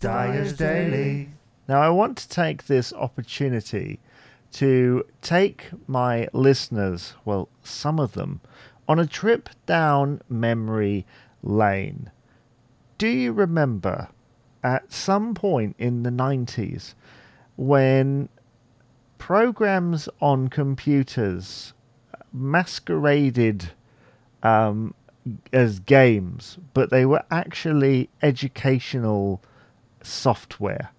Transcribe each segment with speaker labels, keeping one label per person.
Speaker 1: Dyer's Daily.
Speaker 2: Now, I want to take this opportunity to take my listeners, well, some of them, on a trip down memory lane. Do you remember at some point in the 90s when programs on computers masqueraded um, as games, but they were actually educational software.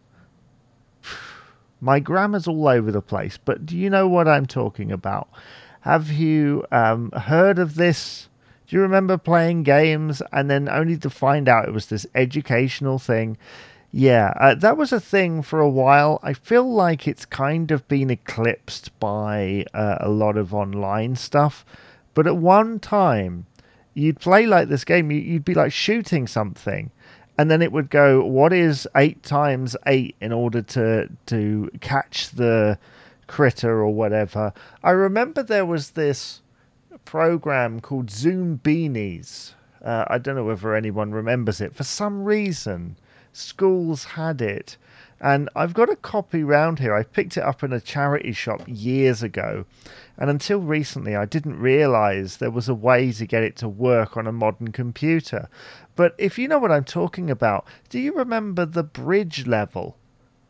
Speaker 2: My grammar's all over the place, but do you know what I'm talking about? Have you um, heard of this? Do you remember playing games and then only to find out it was this educational thing? Yeah, uh, that was a thing for a while. I feel like it's kind of been eclipsed by uh, a lot of online stuff. But at one time, you'd play like this game, you'd be like shooting something, and then it would go, "What is eight times eight in order to to catch the critter or whatever?" I remember there was this program called Zoombinis. Uh, I don't know whether anyone remembers it. For some reason, schools had it. And I've got a copy round here. I picked it up in a charity shop years ago. And until recently, I didn't realize there was a way to get it to work on a modern computer. But if you know what I'm talking about, do you remember the bridge level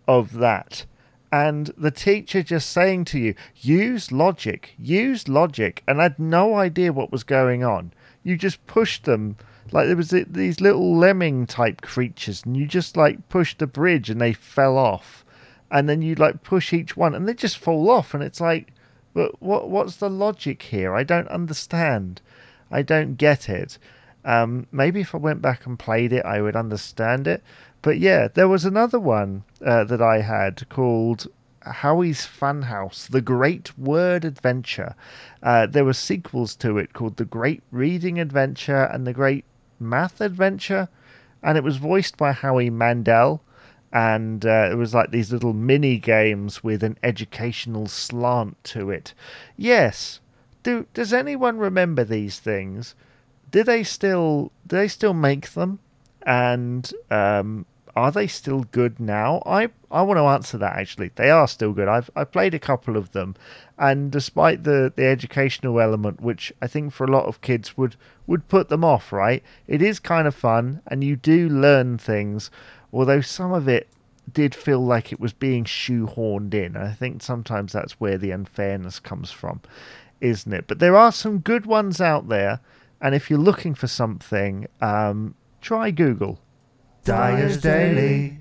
Speaker 2: of that? And the teacher just saying to you, use logic, use logic. And I had no idea what was going on. You just pushed them like there was these little lemming type creatures, and you just like pushed the bridge and they fell off, and then you like push each one and they just fall off, and it's like, but what what's the logic here? I don't understand. I don't get it. Um, maybe if I went back and played it, I would understand it. But yeah, there was another one uh, that I had called Howie's Funhouse, The Great Word Adventure. Uh, there were sequels to it called The Great Reading Adventure and The Great Math Adventure, and it was voiced by Howie Mandel. And uh, it was like these little mini games with an educational slant to it. Yes, do does anyone remember these things? Do they still do they still make them? And um, are they still good now? I I want to answer that actually. They are still good. I've I played a couple of them, and despite the the educational element, which I think for a lot of kids would would put them off, right? It is kind of fun, and you do learn things. Although some of it did feel like it was being shoehorned in. I think sometimes that's where the unfairness comes from, isn't it? But there are some good ones out there, and if you're looking for something, um, try Google
Speaker 1: Dyer's Daily.